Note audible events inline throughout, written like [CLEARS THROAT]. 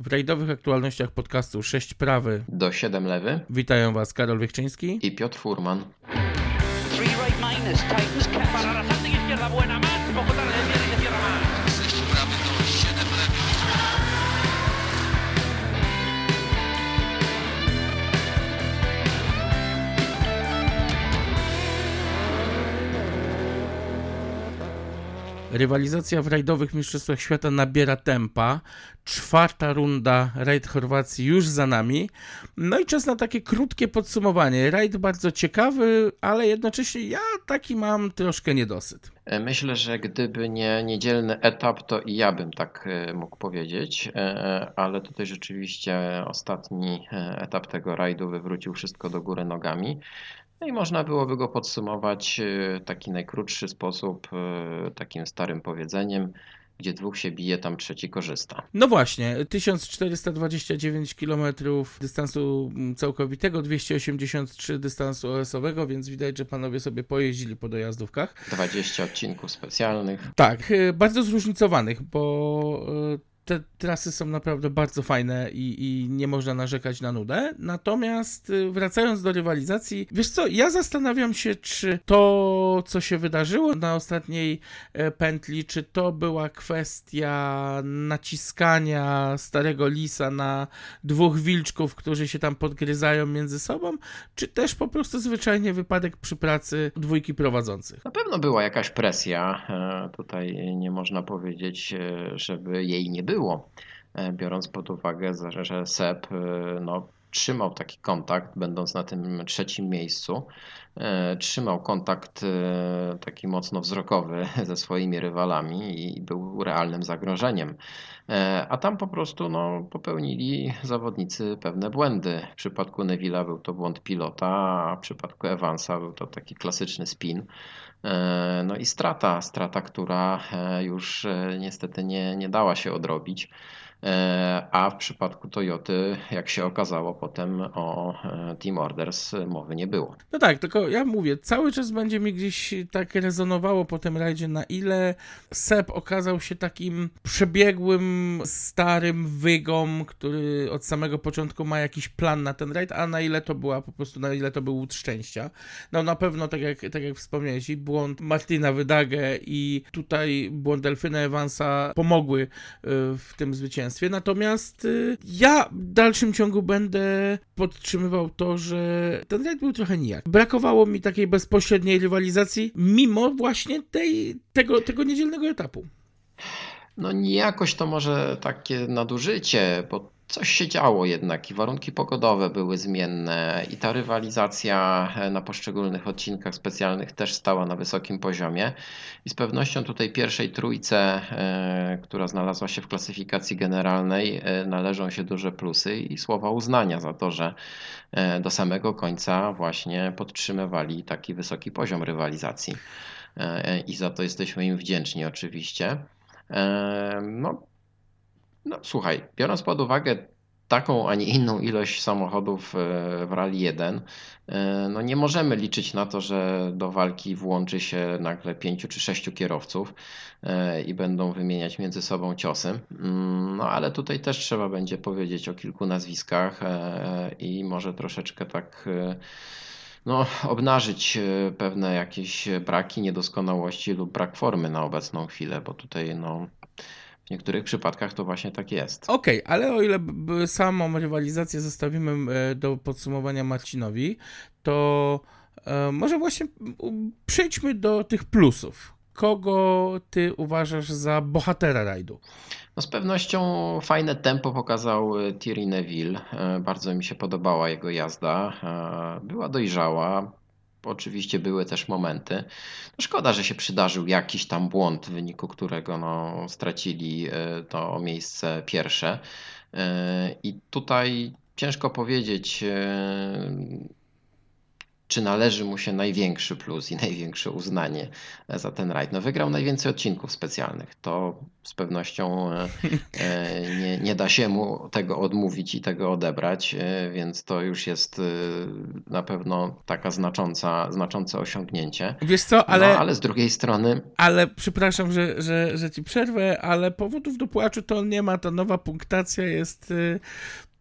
W rajdowych aktualnościach podcastu 6 prawy do 7 lewy witają Was Karol Wiechczyński i Piotr Furman. Rywalizacja w rajdowych Mistrzostwach Świata nabiera tempa. Czwarta runda rajd Chorwacji już za nami. No i czas na takie krótkie podsumowanie. Rajd bardzo ciekawy, ale jednocześnie ja taki mam troszkę niedosyt. E, myślę, że gdyby nie niedzielny etap, to i ja bym tak e, mógł powiedzieć, e, ale tutaj rzeczywiście ostatni etap tego rajdu wywrócił wszystko do góry nogami. No i można byłoby go podsumować w taki najkrótszy sposób, takim starym powiedzeniem, gdzie dwóch się bije, tam trzeci korzysta. No właśnie, 1429 km dystansu całkowitego, 283 dystansu OS-owego, więc widać, że panowie sobie pojeździli po dojazdówkach. 20 odcinków specjalnych. Tak, bardzo zróżnicowanych, bo te trasy są naprawdę bardzo fajne i, i, nie można narzekać na nudę. Natomiast y, wracając do rywalizacji, wiesz co, ja zastanawiam się, czy to, co się wydarzyło na ostatniej e, pętli, czy to była kwestia naciskania starego lisa na dwóch wilczków, którzy się tam podgryzają między sobą, czy też po prostu zwyczajnie wypadek przy pracy dwójki prowadzących. Na pewno była jakaś presja. E, tutaj nie można powiedzieć, e, żeby jej nie było było, e, biorąc pod uwagę, że Seb e, no, trzymał taki kontakt, będąc na tym trzecim miejscu. E, trzymał kontakt taki mocno wzrokowy [LAUGHS] ze swoimi rywalami i był realnym zagrożeniem. A tam po prostu no, popełnili zawodnicy pewne błędy. W przypadku Neville'a był to błąd pilota, a w przypadku Evansa był to taki klasyczny spin. E, no i strata, strata, która e, już e, niestety nie, nie dała się odrobić. E, a w przypadku Toyoty, jak się okazało, potem o e, Team Orders mowy nie było. No tak, tylko ja mówię, cały czas będzie mi gdzieś tak rezonowało po tym rajdzie, na ile Seb okazał się takim przebiegłym, starym wygą, który od samego początku ma jakiś plan na ten rajd, a na ile to była po prostu, na ile to był łód szczęścia. No na pewno, tak jak, tak jak wspomniałeś, i błąd Martina Wydagę i tutaj błąd Delfina Evansa pomogły e, w tym zwycięstwie Natomiast y, ja w dalszym ciągu będę podtrzymywał to, że ten rajd był trochę nijak. Brakowało mi takiej bezpośredniej rywalizacji, mimo właśnie tej, tego, tego niedzielnego etapu. No niejakoś to może takie nadużycie, bo coś się działo jednak i warunki pogodowe były zmienne i ta rywalizacja e, na poszczególnych odcinkach specjalnych też stała na wysokim poziomie i z pewnością tutaj pierwszej trójce, e, która znalazła się w klasyfikacji generalnej e, należą się duże plusy i słowa uznania za to, że do samego końca właśnie podtrzymywali taki wysoki poziom rywalizacji i za to jesteśmy im wdzięczni oczywiście. No, no słuchaj, biorąc pod uwagę taką, a nie inną ilość samochodów e, w Rally 1, e, no nie możemy liczyć na to, że do walki włączy się nagle pięciu czy sześciu kierowców e, i będą wymieniać między sobą ciosy. Mm, no ale tutaj też trzeba będzie powiedzieć o kilku nazwiskach i może troszeczkę tak no, obnażyć pewne jakieś braki, niedoskonałości lub brak formy na obecną chwilę, bo tutaj no, w niektórych przypadkach to właśnie tak jest. Okej, okay, ale o ile samą rywalizację zostawimy e, do podsumowania Marcinowi, to e, może właśnie przejdźmy do tych plusów. Kogo ty uważasz za bohatera rajdu? No z pewnością fajne tempo pokazał e, Thierry Neville. Bardzo mi się podobała jego jazda. Była dojrzała, Oczywiście były też momenty. No szkoda, że się przydarzył jakiś tam błąd, w wyniku którego no, stracili e, to miejsce pierwsze. E, I tutaj ciężko powiedzieć, e, czy należy mu się największy plus i największe uznanie za ten rajd. No wygrał najwięcej odcinków specjalnych. To z pewnością e, e, nie, nie da się mu tego odmówić i tego odebrać, e, więc to już jest na pewno taka znacząca, znaczące osiągnięcie. Wiesz co, ale... No, ale z drugiej strony... Ale przepraszam, że, że, że ci przerwę, ale powodów do płaczu to on nie ma. Ta nowa punktacja jest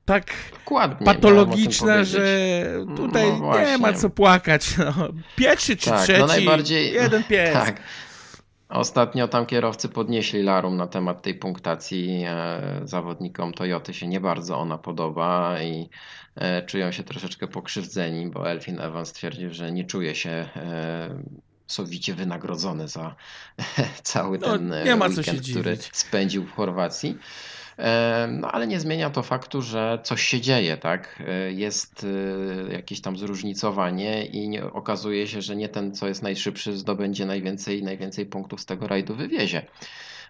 tak Dokładnie, patologiczna, że tutaj no nie ma co płakać. No. Pierwszy czy tak, no trzeci, no najbardziej... jeden pies. [LAUGHS] Tak. Ostatnio tam kierowcy podnieśli larum na temat tej punktacji. E, zawodnikom Toyoty się nie bardzo ona podoba i e, czują się troszeczkę pokrzywdzeni, bo Elfin Evans stwierdził, że nie czuje się e, sowicie wynagrodzony za [LAUGHS] cały no, ten ma weekend, który spędził w Chorwacji. No ale nie zmienia to faktu, że coś się dzieje, tak? E, jest e, jakieś tam zróżnicowanie i okazuje się, że nie ten, co jest najszybszy, zdobędzie najwięcej, najwięcej punktów z tego rajdu wywiezie.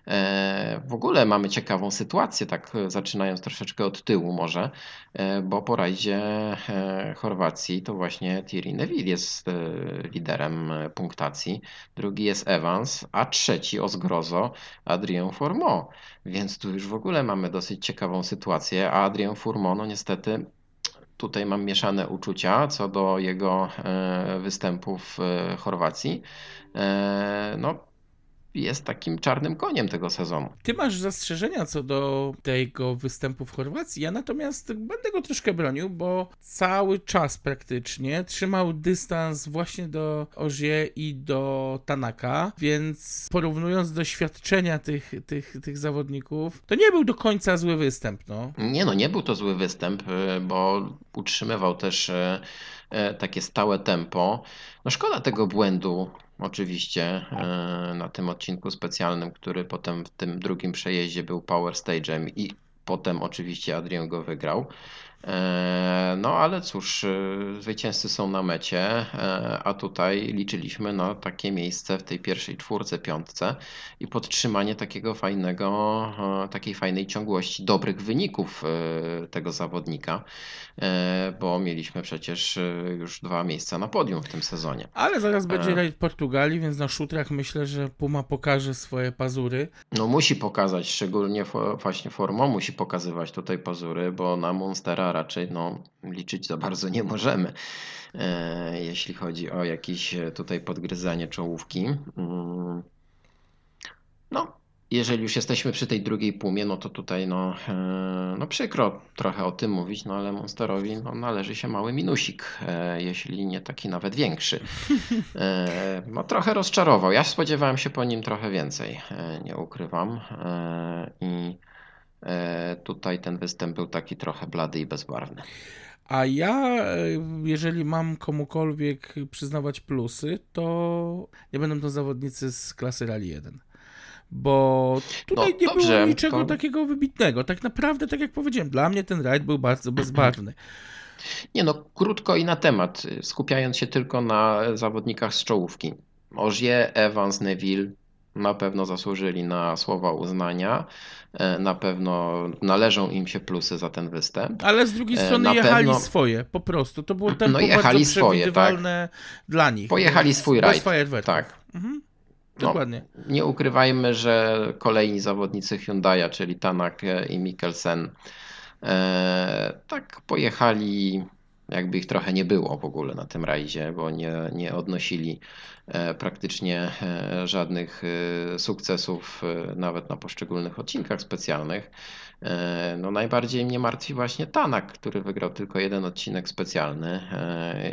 E, w ogóle mamy ciekawą sytuację, tak zaczynając troszeczkę od tyłu może, bo po rajdzie Chorwacji to właśnie Thierry Neville jest liderem punktacji, drugi jest Evans, a trzeci o zgrozo Adrien Fourmont. Więc tu już w ogóle mamy dosyć ciekawą sytuację, a Adrien Fourmont no niestety tutaj mam mieszane uczucia co do jego e, występów w Chorwacji. E, no, jest takim czarnym koniem tego sezonu. Ty masz zastrzeżenia co do tego występu w Chorwacji, ja natomiast będę go troszkę bronił, bo cały czas praktycznie trzymał dystans właśnie do Ozie i do Tanaka, więc porównując doświadczenia tych, tych, tych zawodników, to nie był do końca zły występ. No. Nie no, nie był to zły występ, y, bo utrzymywał też y, y, takie stałe tempo. No szkoda tego błędu oczywiście e, na tym odcinku specjalnym, który potem w tym drugim przejeździe był Power Stage'em i potem oczywiście Adrian go wygrał. E, no ale cóż, e, zwycięzcy są na mecie, e, a tutaj liczyliśmy na takie miejsce w tej pierwszej czwórce, piątce i podtrzymanie takiego fajnego, takiej fajnej ciągłości dobrych wyników tego zawodnika, bo mieliśmy przecież już dwa miejsca na podium w tym sezonie. Ale zaraz będzie rajd Portugalii, więc na szutrach myślę, że Puma pokaże swoje pazury. No musi pokazać, szczególnie właśnie formą musi pokazywać tutaj pazury, bo na Monstera raczej no, liczyć za bardzo nie możemy, e, jeśli chodzi o jakieś e, tutaj podgryzanie czołówki. Mm. No, jeżeli już jesteśmy przy tej drugiej pumie, no to tutaj no, e, no przykro trochę o tym mówić, no ale Monsterowi no, należy się mały minusik, jeśli nie taki nawet większy. No trochę rozczarował. Ja spodziewałem się po nim trochę więcej, nie ukrywam. I tutaj ten występ był taki trochę blady i bezbarwny. A ja, e, jeżeli mam komukolwiek przyznawać plusy, to nie będą to zawodnicy z klasy Rally 1. Bo tutaj no, nie dobrze, było niczego to... takiego wybitnego. Tak naprawdę, tak jak powiedziałem, dla mnie ten rajd był bardzo bezbarwny. Nie no, krótko i na temat, skupiając się tylko na zawodnikach z czołówki. Ożie, Evans, Neville, na pewno zasłużyli na słowa uznania. E, na pewno należą im się plusy za ten występ. Ale z drugiej e, strony na jechali pewno... swoje, po prostu. To było tempo no, jechali swoje, tak. dla nich. Pojechali swój rajd. Tak. Mhm. No, Dokładnie. No, nie ukrywajmy, że kolejni zawodnicy Hyundai'a, czyli Tanak i Mikkelsen, e, tak pojechali jakby ich trochę nie było w ogóle na tym rajdzie, bo nie, nie odnosili e, praktycznie e, żadnych e, sukcesów nawet na poszczególnych odcinkach specjalnych. No najbardziej mnie martwi właśnie Tanak, który wygrał tylko jeden odcinek specjalny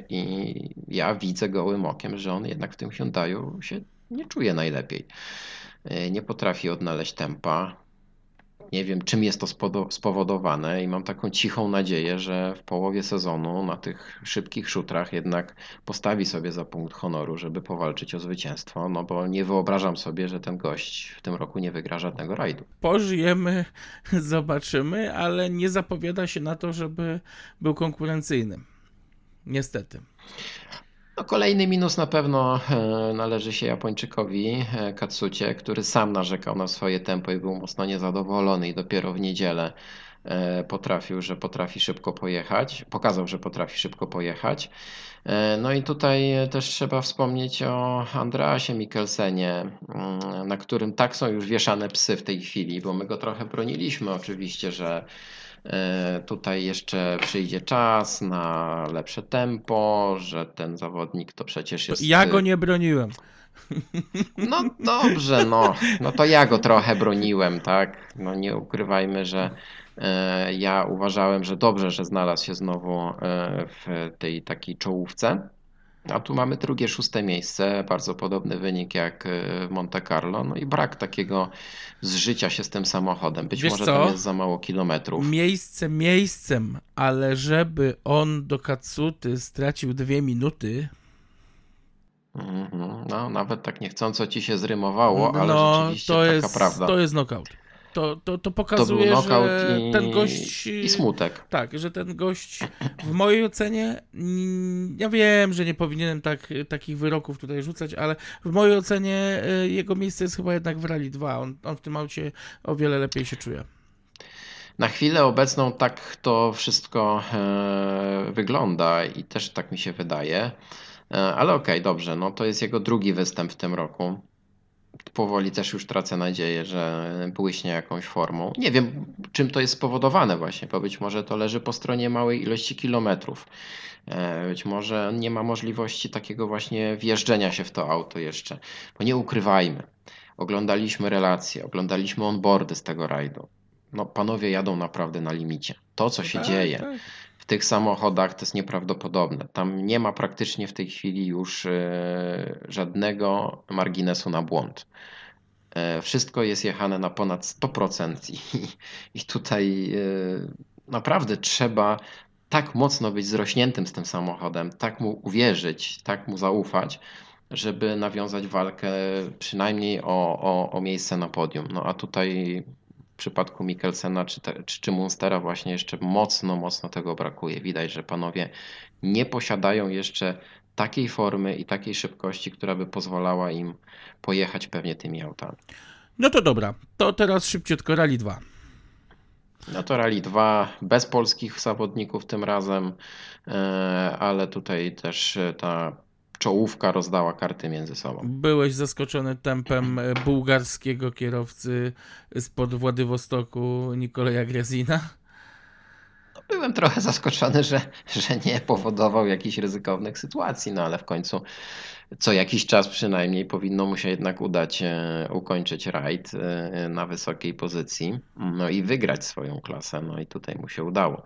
i ja widzę gołym okiem, że on jednak w tym Hyundaiu się nie czuje najlepiej. Nie potrafi odnaleźć tempa. Nie wiem, czym jest to spowodowane i mam taką cichą nadzieję, że w połowie sezonu na tych szybkich szutrach jednak postawi sobie za punkt honoru, żeby powalczyć o zwycięstwo, no bo nie wyobrażam sobie, że ten gość w tym roku nie wygra żadnego rajdu. Pożyjemy, [LAUGHS] zobaczymy, ale nie zapowiada się na to, żeby był konkurencyjny. Niestety. No, kolejny minus na pewno e, należy się Japończykowi e, Katsucie, który sam narzekał na swoje tempo i był mocno niezadowolony i dopiero w niedzielę e, potrafił, że potrafi szybko pojechać, pokazał, że potrafi szybko pojechać. No i tutaj też trzeba wspomnieć o Andreasie Mikkelsenie, mm, na którym tak są już wieszane psy w tej chwili, bo my go trochę broniliśmy oczywiście, że tutaj jeszcze przyjdzie czas na lepsze tempo, że ten zawodnik to przecież jest. Ja go nie broniłem. No dobrze, no. No to ja go trochę broniłem, tak? No nie ukrywajmy, że e, ja uważałem, że dobrze, że znalazł się znowu e, w tej takiej czołówce. A tu mamy drugie, szóste miejsce, bardzo podobny wynik jak e, w Monte Carlo, no i brak takiego zżycia się z tym samochodem. Być Wiesz może co? tam jest za mało kilometrów. Miejsce miejscem, ale żeby on do Katsuty stracił dwie minuty, mhm, no, nawet tak niechcąco ci się zrymowało, ale no, rzeczywiście to taka jest, prawda. To jest knockout. To, to, to pokazuje, to że i, ten gość. I smutek. Tak, że ten gość w mojej ocenie. Ja wiem, że nie powinienem tak, takich wyroków tutaj rzucać, ale w mojej ocenie e, jego miejsce jest chyba jednak w Rally 2. On, on w tym aucie o wiele lepiej się czuje. Na chwilę obecną tak to wszystko e, wygląda i też tak mi się wydaje. E, ale okej, okay, dobrze, no to jest jego drugi występ w tym roku powoli też już tracę nadzieję, że błyśnie jakąś formą. Nie wiem, czym to jest spowodowane właśnie, bo być może to leży po stronie małej ilości kilometrów. E, być może nie ma możliwości takiego właśnie wjeżdżenia się w to auto jeszcze, bo nie ukrywajmy. Oglądaliśmy relacje, oglądaliśmy onboardy z tego rajdu. No, panowie jadą naprawdę na limicie. To, co się tak, dzieje, tak tych samochodach to jest nieprawdopodobne. Tam nie ma praktycznie w tej chwili już e, żadnego marginesu na błąd. E, wszystko jest jechane na ponad 100% i, i tutaj e, naprawdę trzeba tak mocno być zrośniętym z tym samochodem, tak mu uwierzyć, tak mu zaufać, żeby nawiązać walkę przynajmniej o, o, o miejsce na podium. No a tutaj przypadku Mikkelsena czy, te, czy, czy Munstera właśnie jeszcze mocno, mocno tego brakuje. Widać, że panowie nie posiadają jeszcze takiej formy i takiej szybkości, która by pozwalała im pojechać pewnie tymi autami. No to dobra, to teraz szybciutko Rally 2. No to Rally 2 bez polskich zawodników tym razem, e, ale tutaj też ta czołówka rozdała karty między sobą. Byłeś zaskoczony tempem bułgarskiego kierowcy spod Władywostoku Nikoleja Grezina? Byłem trochę zaskoczony, że, że nie powodował jakichś ryzykownych sytuacji, no ale w końcu co jakiś czas przynajmniej powinno mu się jednak udać e, ukończyć rajd e, na wysokiej pozycji, no i wygrać swoją klasę. No i tutaj mu się udało,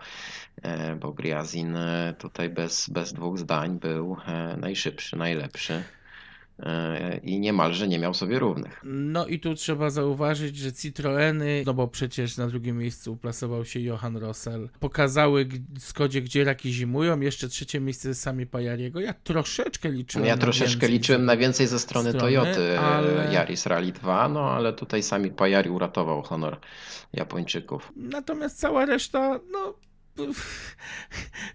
e, bo Griazin tutaj bez, bez dwóch zdań był najszybszy, najlepszy i niemalże nie miał sobie równych. No i tu trzeba zauważyć, że Citroeny, no bo przecież na drugim miejscu uplasował się Johan Rossell, pokazały Skodzie, gdzie raki zimują, jeszcze trzecie miejsce sami Pajariego. Ja troszeczkę liczyłem Ja troszeczkę liczyłem na więcej ze strony, strony Toyoty ale... Yaris Rally 2, no ale tutaj sami Pajari uratował honor Japończyków. Natomiast cała reszta, no [LAUGHS]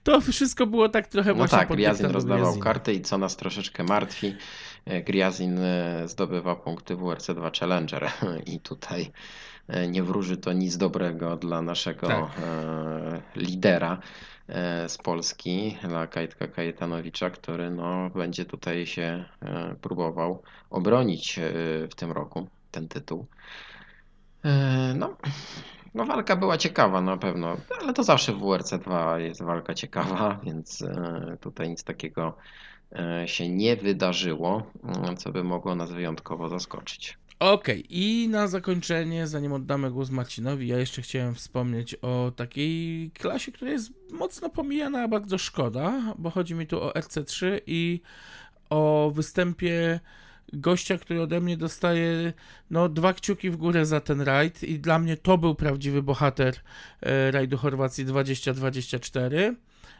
to wszystko było tak trochę no właśnie tak, Griazin rozdawał karty i co nas troszeczkę martwi, E, Griazin e, zdobywa punkty w WRC2 Challenger [LAUGHS] i tutaj e, nie wróży to nic dobrego dla naszego tak. lidera z Polski, dla Kajtka Kajetanowicza, który no, będzie tutaj się próbował obronić w tym roku ten tytuł. No, no walka była ciekawa na pewno, ale to zawsze w WRC2 jest walka ciekawa, więc tutaj nic takiego E, się nie wydarzyło, e, co by mogło nas wyjątkowo zaskoczyć. Okej, okay. i na zakończenie, zanim oddamy głos Marcinowi, ja jeszcze chciałem wspomnieć o takiej klasie, która jest mocno pomijana, a bardzo szkoda, bo chodzi mi tu o RC3 i o występie gościa, który ode mnie dostaje no, dwa kciuki w górę za ten rajd i dla mnie to był prawdziwy bohater e, rajdu Chorwacji 2024.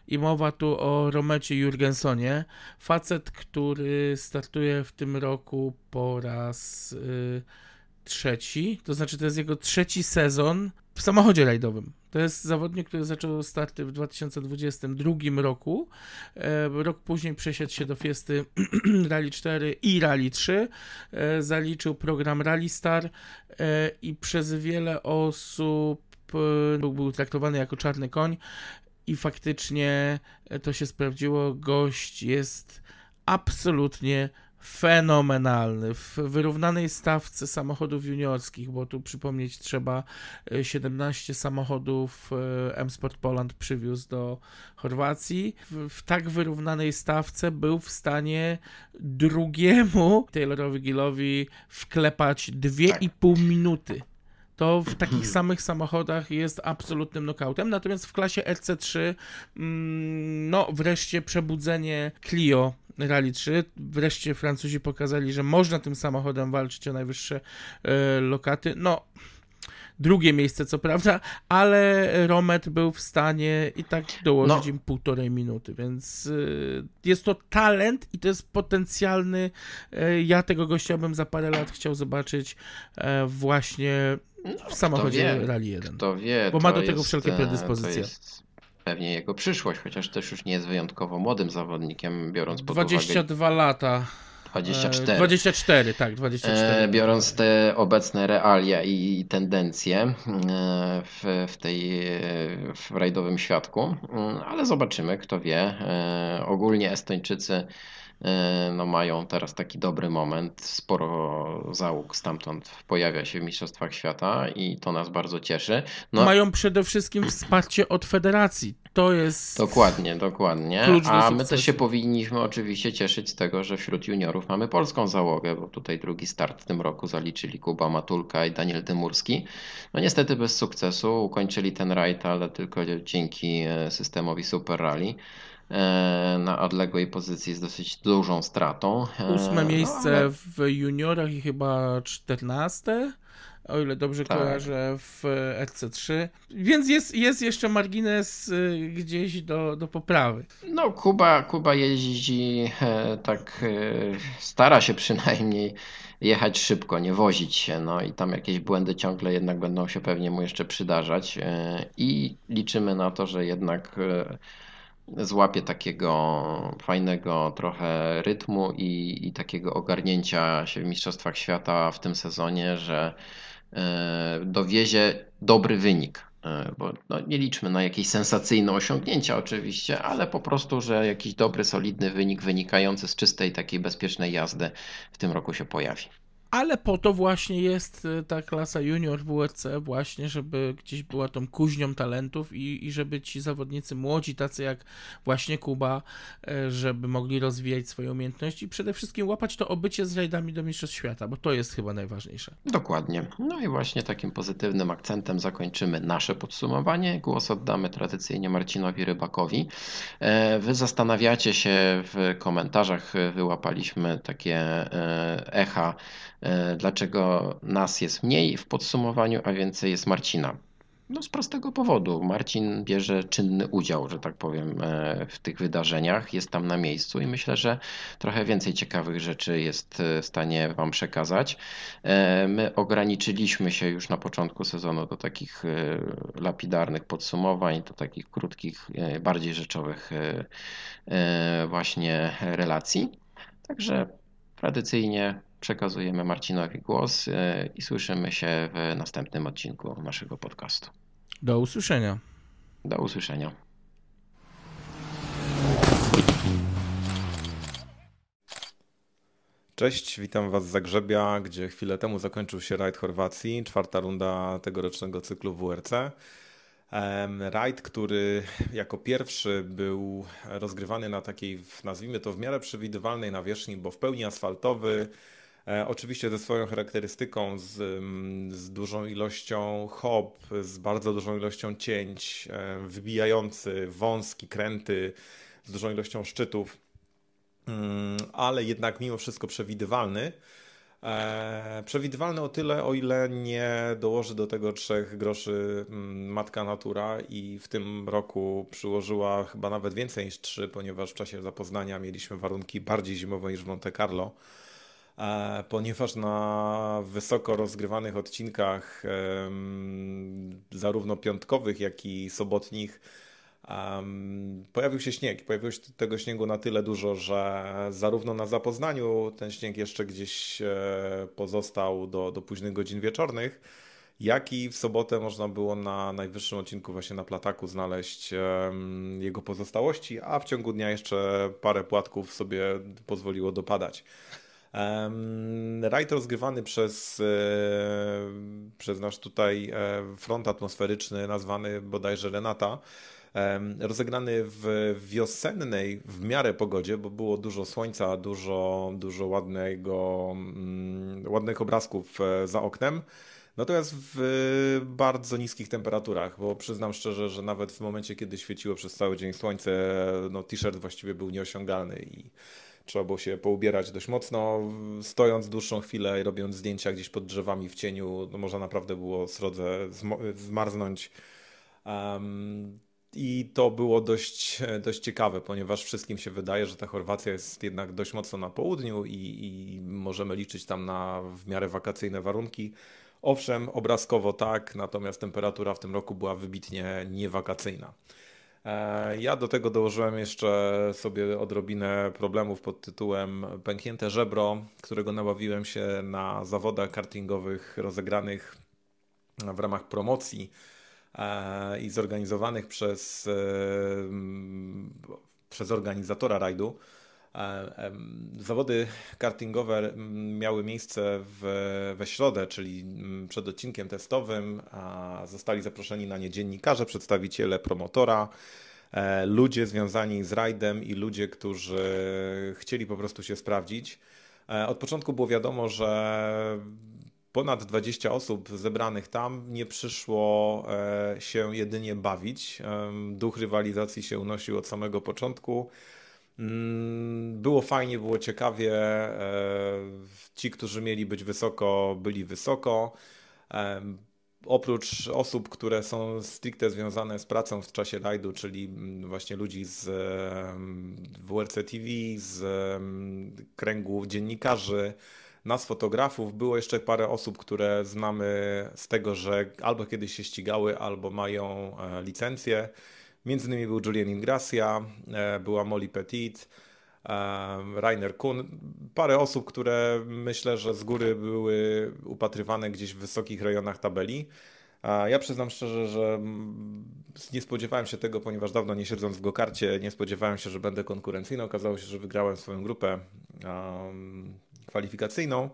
I mowa tu o Romecie Jurgensonie. Facet, który startuje w tym roku po raz y, trzeci. To znaczy, to jest jego trzeci sezon w samochodzie rajdowym. To jest zawodnik, który zaczął starty w 2022 roku. E, rok później przesiadł się do Fiesty [CLEARS THROAT] Rally 4 i Rally 3. E, zaliczył program Rally Star e, i przez wiele osób był, traktowany jako czarny koń i faktycznie to się sprawdziło. Gość jest absolutnie fenomenalny. W wyrównanej stawce samochodów juniorskich, bo tu przypomnieć trzeba 17 e, samochodów e, M-Sport Poland przywiózł do Chorwacji. W, w tak wyrównanej stawce był w stanie drugiemu Taylorowi Gillowi wklepać 2,5 tak. minuty to w takich samych samochodach jest absolutnym knockoutem. Natomiast w klasie RC3, mm, no wreszcie przebudzenie Clio Rally 3. Wreszcie Francuzi pokazali, że można tym samochodem walczyć o najwyższe e, lokaty. No, drugie miejsce co prawda, ale Romet był w stanie i tak dołożyć no. im półtorej minuty, więc y, jest to talent i to jest potencjalny. Y, ja tego gościa bym za parę lat chciał zobaczyć y, właśnie w no, samochodzie Rally 1. Kto wie, bo ma do tego wszelkie predyspozycje pewnie jego przyszłość, chociaż też już nie jest wyjątkowo młodym zawodnikiem, biorąc pod 22 uwagę... lata. 24. 24, tak, 24. E, biorąc te obecne realia i tendencje e, w, w tej w rajdowym świadku, mm, ale zobaczymy, kto wie. E, ogólnie Estończycy E, no mają teraz taki dobry moment. Sporo załóg stamtąd pojawia się w Mistrzostwach Świata i to nas bardzo cieszy. No, mają przede wszystkim wsparcie od federacji. To jest. Dokładnie, dokładnie. A my też się powinniśmy oczywiście cieszyć z tego, że wśród juniorów mamy polską załogę, bo tutaj drugi start w tym roku zaliczyli Kuba Matulka i Daniel Dymurski. No niestety bez sukcesu ukończyli ten rajd, ale tylko dzięki e, systemowi Super Rally. E, na odległej pozycji z dosyć dużą stratą. E, Ósme no, miejsce no, ale... w juniorach i chyba czternaste o ile dobrze tak. kojarzę, w RC3. Więc jest, jest jeszcze margines y, gdzieś do, do poprawy. No, Kuba, Kuba jeździ e, tak, stara się przynajmniej jechać szybko, nie wozić się, no i tam jakieś błędy ciągle jednak będą się pewnie mu jeszcze przydarzać i liczymy na to, że jednak złapie takiego fajnego trochę rytmu i, i takiego ogarnięcia się w Mistrzostwach Świata w tym sezonie, że e, dowiezie dobry wynik. E, bo no, nie liczmy na jakieś sensacyjne osiągnięcia oczywiście, ale po prostu, że jakiś dobry, solidny wynik wynikający z czystej, takiej bezpiecznej jazdy w tym roku się pojawi ale po to właśnie jest y, ta klasa junior w WRC, właśnie, żeby gdzieś była tą kuźnią talentów i, i żeby ci zawodnicy młodzi, tacy jak właśnie Kuba, y, żeby mogli rozwijać swoje umiejętności i przede wszystkim łapać to obycie z rajdami do Mistrzostw Świata, bo to jest chyba najważniejsze. Dokładnie. No i właśnie takim pozytywnym akcentem zakończymy nasze podsumowanie. Głos oddamy tradycyjnie Marcinowi Rybakowi. E, wy zastanawiacie się w komentarzach, wyłapaliśmy takie e, echa dlaczego nas jest mniej w podsumowaniu, a więcej jest Marcina. No z prostego powodu. Marcin bierze czynny udział, że tak powiem, e, w tych wydarzeniach, jest tam na miejscu i myślę, że trochę więcej ciekawych rzeczy jest e, w stanie Wam przekazać. My ograniczyliśmy się już na początku sezonu do takich lapidarnych podsumowań, do takich krótkich, bardziej rzeczowych właśnie relacji. Także tradycyjnie przekazujemy Marcinowi głos e, i słyszymy się w następnym odcinku naszego podcastu. Do usłyszenia. Do usłyszenia. Cześć, witam Was z Zagrzebia, gdzie chwilę temu zakończył się rajd Chorwacji, czwarta runda tegorocznego cyklu WRC. Rajd, który jako pierwszy był rozgrywany na takiej, nazwijmy to w miarę przewidywalnej nawierzchni, bo w pełni asfaltowy, oczywiście ze swoją charakterystyką, z, mm, z dużą ilością hop, z bardzo dużą ilością cięć, e, wybijający, wąski, kręty, z dużą ilością szczytów, mm, ale jednak mimo wszystko przewidywalny. E, przewidywalny o tyle, o ile nie dołoży do tego trzech groszy mm, matka natura i w tym roku przyłożyła chyba nawet więcej niż trzy, ponieważ w czasie zapoznania mieliśmy warunki bardziej zimowe niż w Monte Carlo. E, ponieważ na wysoko rozgrywanych odcinkach, zarówno piątkowych, jak i sobotnich, pojawił się śnieg. Pojawiło się tego śniegu na tyle dużo, że zarówno na zapoznaniu ten śnieg jeszcze gdzieś e, pozostał do, do późnych godzin wieczornych, jak i w sobotę można było na najwyższym odcinku właśnie na Plataku znaleźć jego pozostałości, a w ciągu dnia jeszcze parę płatków sobie pozwoliło dopadać. Rajd rozgrywany przez, e, przez nasz tutaj e, front atmosferyczny nazwany bodajże Renata rozegrany w wiosennej w miarę pogodzie, bo było dużo słońca, dużo, dużo ładnego, mm, ładnych obrazków e, za oknem. Natomiast w bardzo niskich temperaturach, bo przyznam szczerze, że nawet w momencie, kiedy świeciło przez cały dzień słońce, no t-shirt właściwie był nieosiągalny i trzeba było się poubierać dość mocno. Stojąc dłuższą chwilę i robiąc zdjęcia gdzieś pod drzewami w cieniu, no można naprawdę było srodze zmarznąć. Um, i to było dość, dość ciekawe, ponieważ wszystkim się wydaje, że ta Chorwacja jest jednak dość mocno na południu i, i możemy liczyć tam na w miarę wakacyjne warunki. Owszem, obrazkowo tak, natomiast temperatura w tym roku była wybitnie niewakacyjna. E, ja do tego dołożyłem jeszcze sobie odrobinę problemów pod tytułem pęknięte żebro, którego nabawiłem się na zawodach kartingowych rozegranych w ramach promocji e, i zorganizowanych przez, e, przez organizatora rajdu. Zawody kartingowe miały miejsce w, we środę, czyli przed odcinkiem testowym. Zostali zaproszeni na nie dziennikarze, przedstawiciele promotora, e, ludzie związani z rajdem i ludzie, którzy chcieli po prostu się sprawdzić. E, od początku było wiadomo, że ponad 20 osób zebranych tam nie przyszło e, się jedynie bawić. Duch rywalizacji się unosił od samego początku. Mm, było fajnie, było ciekawie. E, ci, którzy mieli być wysoko, byli wysoko. E, oprócz osób, które są stricte związane z pracą w czasie rajdu, czyli mm, właśnie ludzi z WRC TV, z kręgu dziennikarzy, nas fotografów, było jeszcze parę osób, które znamy z tego, że albo kiedyś się ścigały, albo mają e, licencję. Między innymi był Julian Ingracia, e, była Molly Petit, e, Rainer Kuhn, parę osób, które myślę, że z góry były upatrywane gdzieś w wysokich rejonach tabeli. Ja przyznam szczerze, że nie spodziewałem się tego, ponieważ dawno nie siedząc w gokarcie, nie spodziewałem się, że będę konkurencyjny. Okazało się, że wygrałem swoją grupę kwalifikacyjną.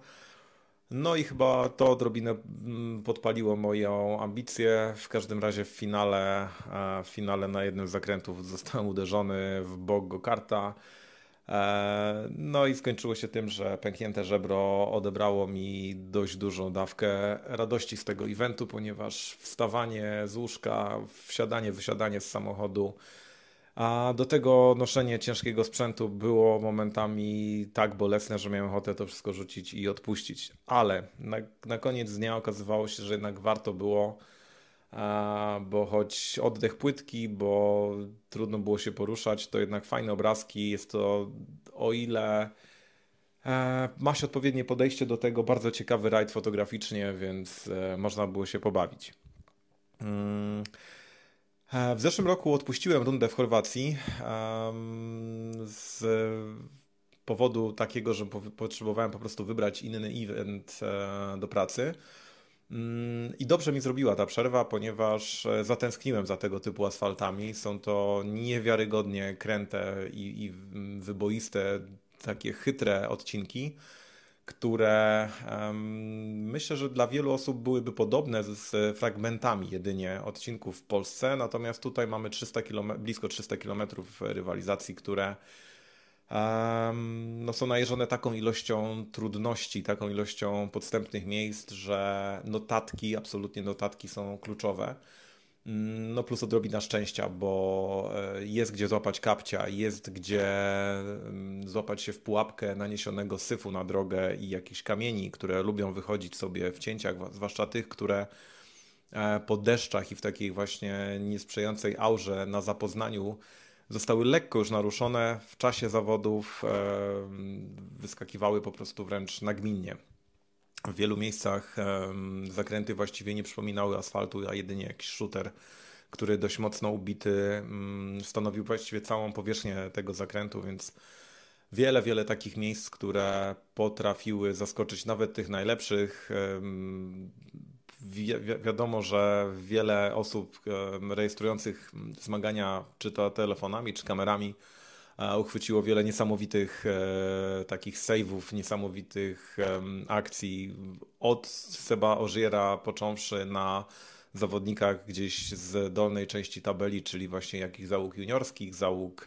No i chyba to odrobinę mm, podpaliło moją ambicję. W każdym razie w finale, e, w finale na jednym z zakrętów zostałem uderzony w bok go-karta. E, no i skończyło się tym, że pęknięte żebro odebrało mi dość dużą dawkę radości z tego eventu, ponieważ wstawanie z łóżka, wsiadanie, wysiadanie z samochodu, a do tego noszenie ciężkiego sprzętu było momentami tak bolesne, że miałem ochotę to wszystko rzucić i odpuścić. Ale na, na koniec dnia okazywało się, że jednak warto było, bo choć oddech płytki, bo trudno było się poruszać, to jednak fajne obrazki. Jest to o ile e, ma się odpowiednie podejście do tego, bardzo ciekawy rajd fotograficznie, więc e, można było się pobawić. E, w zeszłym roku odpuściłem rundę w Chorwacji z powodu takiego, że potrzebowałem po prostu wybrać inny event e, do pracy. Mm, I dobrze mi zrobiła ta przerwa, ponieważ e, zatęskniłem za tego typu asfaltami. Są to niewiarygodnie kręte i, i wyboiste, takie chytre odcinki które um, myślę, że dla wielu osób byłyby podobne z, fragmentami jedynie odcinków w Polsce, natomiast tutaj mamy 300 km, blisko 300 km rywalizacji, które um, no, są najeżone taką ilością trudności, taką ilością podstępnych miejsc, że notatki, absolutnie notatki są kluczowe. No plus odrobina szczęścia, bo e, jest gdzie złapać kapcia, jest gdzie mm, złapać się w pułapkę naniesionego syfu na drogę i jakichś kamieni, które lubią wychodzić sobie w cięciach, zwłaszcza tych, które e, po deszczach i w takiej właśnie niesprzyjającej aurze na zapoznaniu zostały lekko już naruszone w czasie zawodów, e, wyskakiwały po prostu wręcz nagminnie. W wielu miejscach zakręty właściwie nie przypominały asfaltu, a jedynie jakiś shooter, który dość mocno ubity mm, stanowił właściwie całą powierzchnię tego zakrętu, więc wiele, wiele takich miejsc, które potrafiły zaskoczyć nawet tych najlepszych. wi wiadomo, że wiele osób rejestrujących zmagania czy to telefonami, czy kamerami uchwyciło wiele niesamowitych e, takich save'ów, niesamowitych akcji od Seba Ożiera począwszy na zawodnikach gdzieś z dolnej części tabeli, czyli właśnie jakichś załóg juniorskich, załóg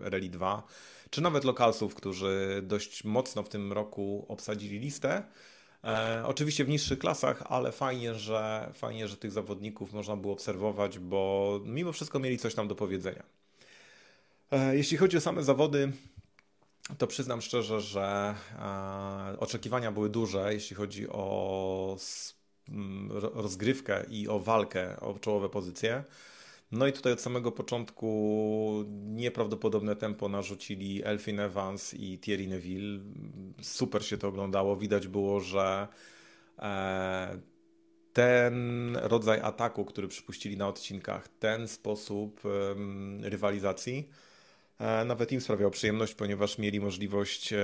Rally 2, czy nawet lokalsów, którzy dość mocno w tym roku obsadzili listę. E, oczywiście w niższych klasach, ale fajnie że, fajnie, że tych zawodników można było obserwować, bo mimo wszystko mieli coś tam do powiedzenia. E, jeśli chodzi o same zawody, to przyznam szczerze, że e, oczekiwania były duże, jeśli chodzi o rozgrywkę i o walkę o czołowe pozycje. No i tutaj od samego początku nieprawdopodobne tempo narzucili Elfin Evans i Thierry Neville. Super się to oglądało. Widać było, że e, ten rodzaj ataku, który przypuścili na odcinkach, ten sposób rywalizacji, nawet im sprawiał przyjemność, ponieważ mieli możliwość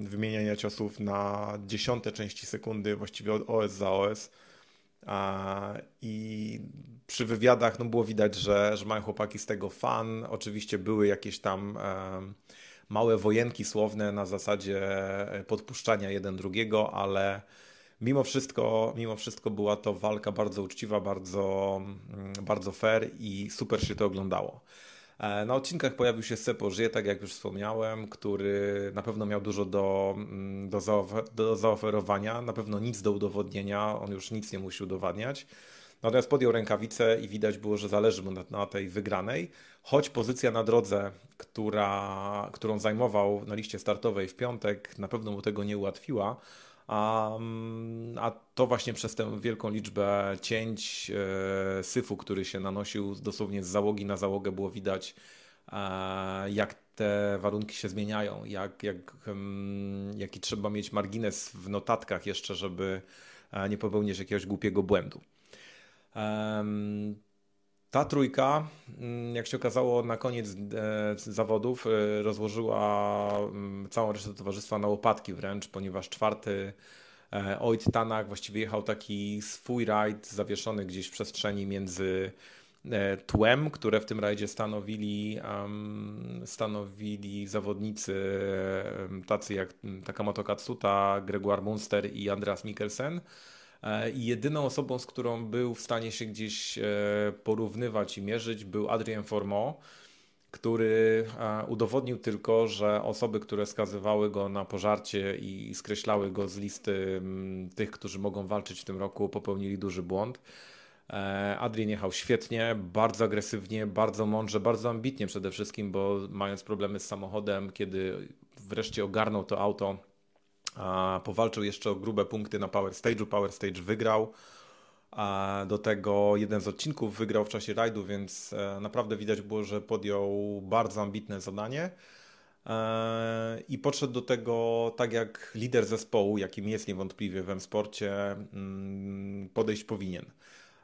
wymieniania ciosów na dziesiąte części sekundy, właściwie OS za OS i przy wywiadach no było widać, że, że mają chłopaki z tego fan. Oczywiście były jakieś tam małe wojenki słowne na zasadzie podpuszczania jeden drugiego, ale mimo wszystko, mimo wszystko była to walka bardzo uczciwa, bardzo, mm, bardzo fair i super się to oglądało. E, na odcinkach pojawił się Sepo Żyje, tak jak już wspomniałem, który na pewno miał dużo do, mm, do, zaofer do zaoferowania, na pewno nic do udowodnienia, on już nic nie musi udowadniać. Natomiast podjął rękawicę i widać było, że zależy mu na, na, tej wygranej, choć pozycja na drodze, która, którą zajmował na liście startowej w piątek, na pewno mu tego nie ułatwiła. A, a to właśnie przez tę wielką liczbę cięć e, syfu, który się nanosił dosłownie z załogi na załogę, było widać, e, jak te warunki się zmieniają, jak, jak, mm, jaki trzeba mieć margines w notatkach jeszcze, żeby e, nie popełnić jakiegoś głupiego błędu. Ta trójka, mm, jak się okazało, na koniec e, zawodów e, rozłożyła mm, całą resztę towarzystwa na łopatki wręcz, ponieważ czwarty e, Oit Tanak właściwie jechał taki swój rajd zawieszony gdzieś w przestrzeni między tłem, które w tym rajdzie stanowili, stanowili zawodnicy tacy jak Takamoto Katsuta, Gregoire Munster i Andreas Mikkelsen. E, I jedyną osobą, z którą był w stanie się gdzieś e, porównywać i mierzyć, był Adrien Formeau, który e, udowodnił tylko, że osoby, które skazywały go na pożarcie i skreślały go z listy tych, którzy mogą walczyć w tym roku, popełnili duży błąd. Adrien jechał świetnie, bardzo agresywnie, bardzo mądrze, bardzo ambitnie przede wszystkim, bo mając problemy z samochodem, kiedy wreszcie ogarnął to auto, Powalczył jeszcze o grube punkty na Power Stage'u. Power Stage wygrał. A do tego jeden z odcinków wygrał w czasie rajdu, więc e, naprawdę widać było, że podjął bardzo ambitne zadanie. E, I podszedł do tego tak jak lider zespołu, jakim jest niewątpliwie w M-Sporcie, mm, podejść powinien.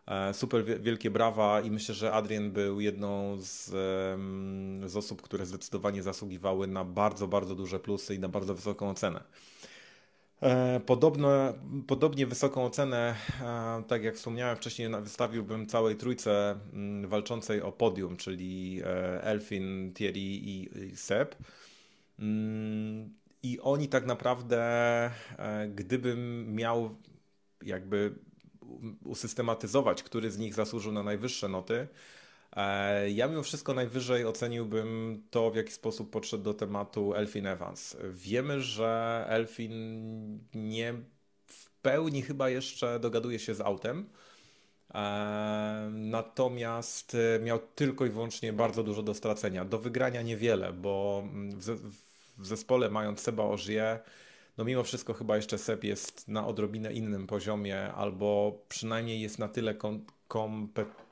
E, super wielkie brawa i myślę, że Adrian był jedną z, z osób, które zdecydowanie zasługiwały na bardzo, bardzo duże plusy i na bardzo wysoką ocenę. E, podobno, podobnie wysoką ocenę, e, tak jak wspomniałem wcześniej, wystawiłbym całej trójce mm, walczącej o podium, czyli e, Elfin, Thierry i Seb. Mm, I oni tak naprawdę, gdybym miał jakby usystematyzować, który z nich zasłużył na najwyższe noty, ja mimo wszystko najwyżej oceniłbym to, w jaki sposób podszedł do tematu Elfin Evans. Wiemy, że Elfin nie w pełni chyba jeszcze dogaduje się z autem. E, natomiast miał tylko i wyłącznie bardzo dużo do stracenia. Do wygrania niewiele, bo w zespole mając Seba Ożie, no mimo wszystko chyba jeszcze Seb jest na odrobinę innym poziomie, albo przynajmniej jest na tyle kom kompetentny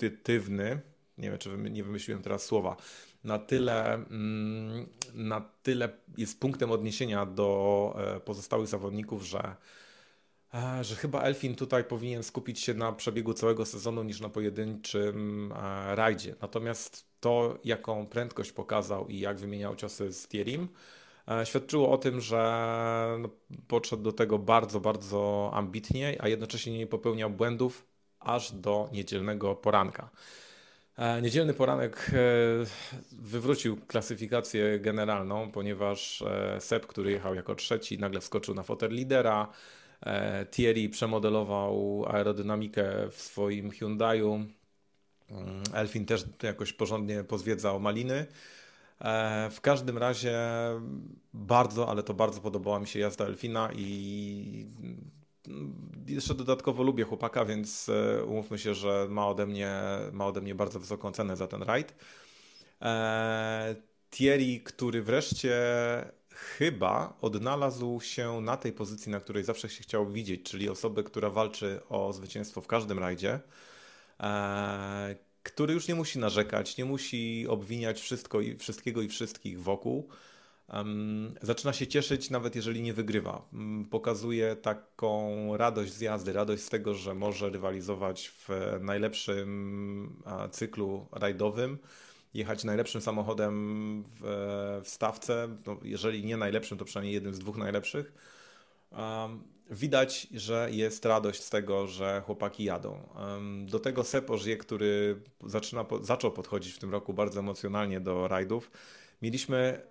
kompetywny, nie wiem, czy nie wymyśliłem teraz słowa, na tyle, mm, na tyle jest punktem odniesienia do e, pozostałych zawodników, że, e, że chyba Elfin tutaj powinien skupić się na przebiegu całego sezonu niż na pojedynczym e, rajdzie. Natomiast to, jaką prędkość pokazał i jak wymieniał ciosy z Thierrym, świadczyło o tym, że no, podszedł do tego bardzo, bardzo ambitnie, a jednocześnie nie popełniał błędów aż do niedzielnego poranka. E, niedzielny poranek wywrócił klasyfikację generalną, ponieważ Seb, który jechał jako trzeci, nagle wskoczył na fotel lidera. Thierry przemodelował aerodynamikę w swoim Hyundaiu. Mm, Elfin też jakoś porządnie pozwiedzał maliny. E, w każdym razie bardzo, ale to bardzo podobała mi się jazda Elfina i jeszcze dodatkowo lubię chłopaka, więc e, umówmy się, że ma ode mnie, ma ode mnie bardzo wysoką cenę za ten rajd. E, Thierry, który wreszcie chyba odnalazł się na tej pozycji, na której zawsze się chciał widzieć, czyli osoby, która walczy o zwycięstwo w każdym rajdzie E, który już nie musi narzekać, nie musi obwiniać wszystko i, wszystkiego i wszystkich wokół. Zaczyna się cieszyć, nawet jeżeli nie wygrywa. Pokazuje taką radość z jazdy, radość z tego, że może rywalizować w najlepszym cyklu rajdowym, jechać najlepszym samochodem w, w stawce. No, jeżeli nie najlepszym, to przynajmniej jednym z dwóch najlepszych widać, że jest radość z tego, że chłopaki jadą. Do tego Sepożie, który zaczyna, zaczął podchodzić w tym roku bardzo emocjonalnie do rajdów, mieliśmy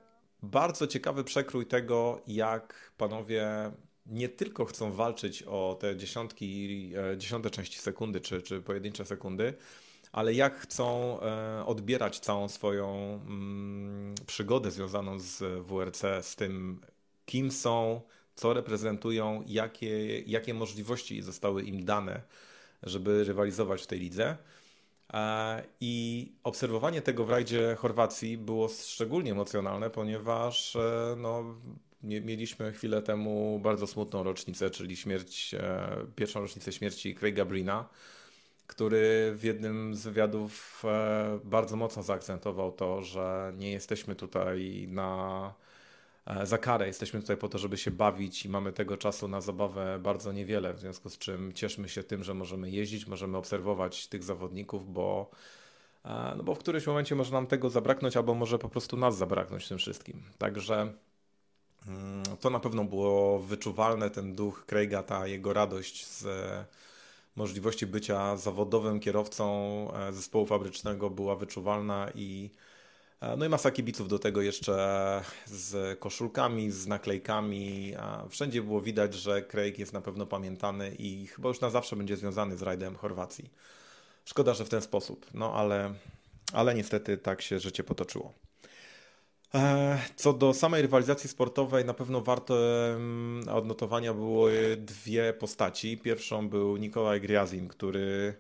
bardzo ciekawy przekrój tego, jak panowie nie tylko chcą walczyć o te dziesiątki, e, dziesiąte części sekundy czy, czy pojedyncze sekundy, ale jak chcą e, odbierać całą swoją mm, przygodę związaną z WRC, z tym, kim są, co reprezentują, jakie, jakie możliwości zostały im dane, żeby rywalizować w tej lidze. E, I obserwowanie tego w rajdzie Chorwacji było szczególnie emocjonalne, ponieważ e, no, mieliśmy chwilę temu bardzo smutną rocznicę, czyli śmierć, e, pierwszą rocznicę śmierci Craiga Brina, który w jednym z wywiadów bardzo mocno zaakcentował to, że nie jesteśmy tutaj na za karę. Jesteśmy tutaj po to, żeby się bawić i mamy tego czasu na zabawę bardzo niewiele, w związku z czym cieszmy się tym, że możemy jeździć, możemy obserwować tych zawodników, bo, e, no bo w którymś momencie może nam tego zabraknąć, albo może po prostu nas zabraknąć w tym wszystkim. Także mm, to na pewno było wyczuwalne, ten duch Craiga, ta jego radość z możliwości bycia zawodowym kierowcą e, zespołu fabrycznego była wyczuwalna i E, no i masa kibiców do tego jeszcze z koszulkami, z naklejkami. Wszędzie było widać, że Craig jest na pewno pamiętany i chyba już na zawsze będzie związany z rajdem Chorwacji. Szkoda, że w ten sposób, no ale, ale niestety tak się życie potoczyło. E, co do samej rywalizacji sportowej, na pewno warto odnotowania były dwie postaci. Pierwszą był Nikolaj Griazin, który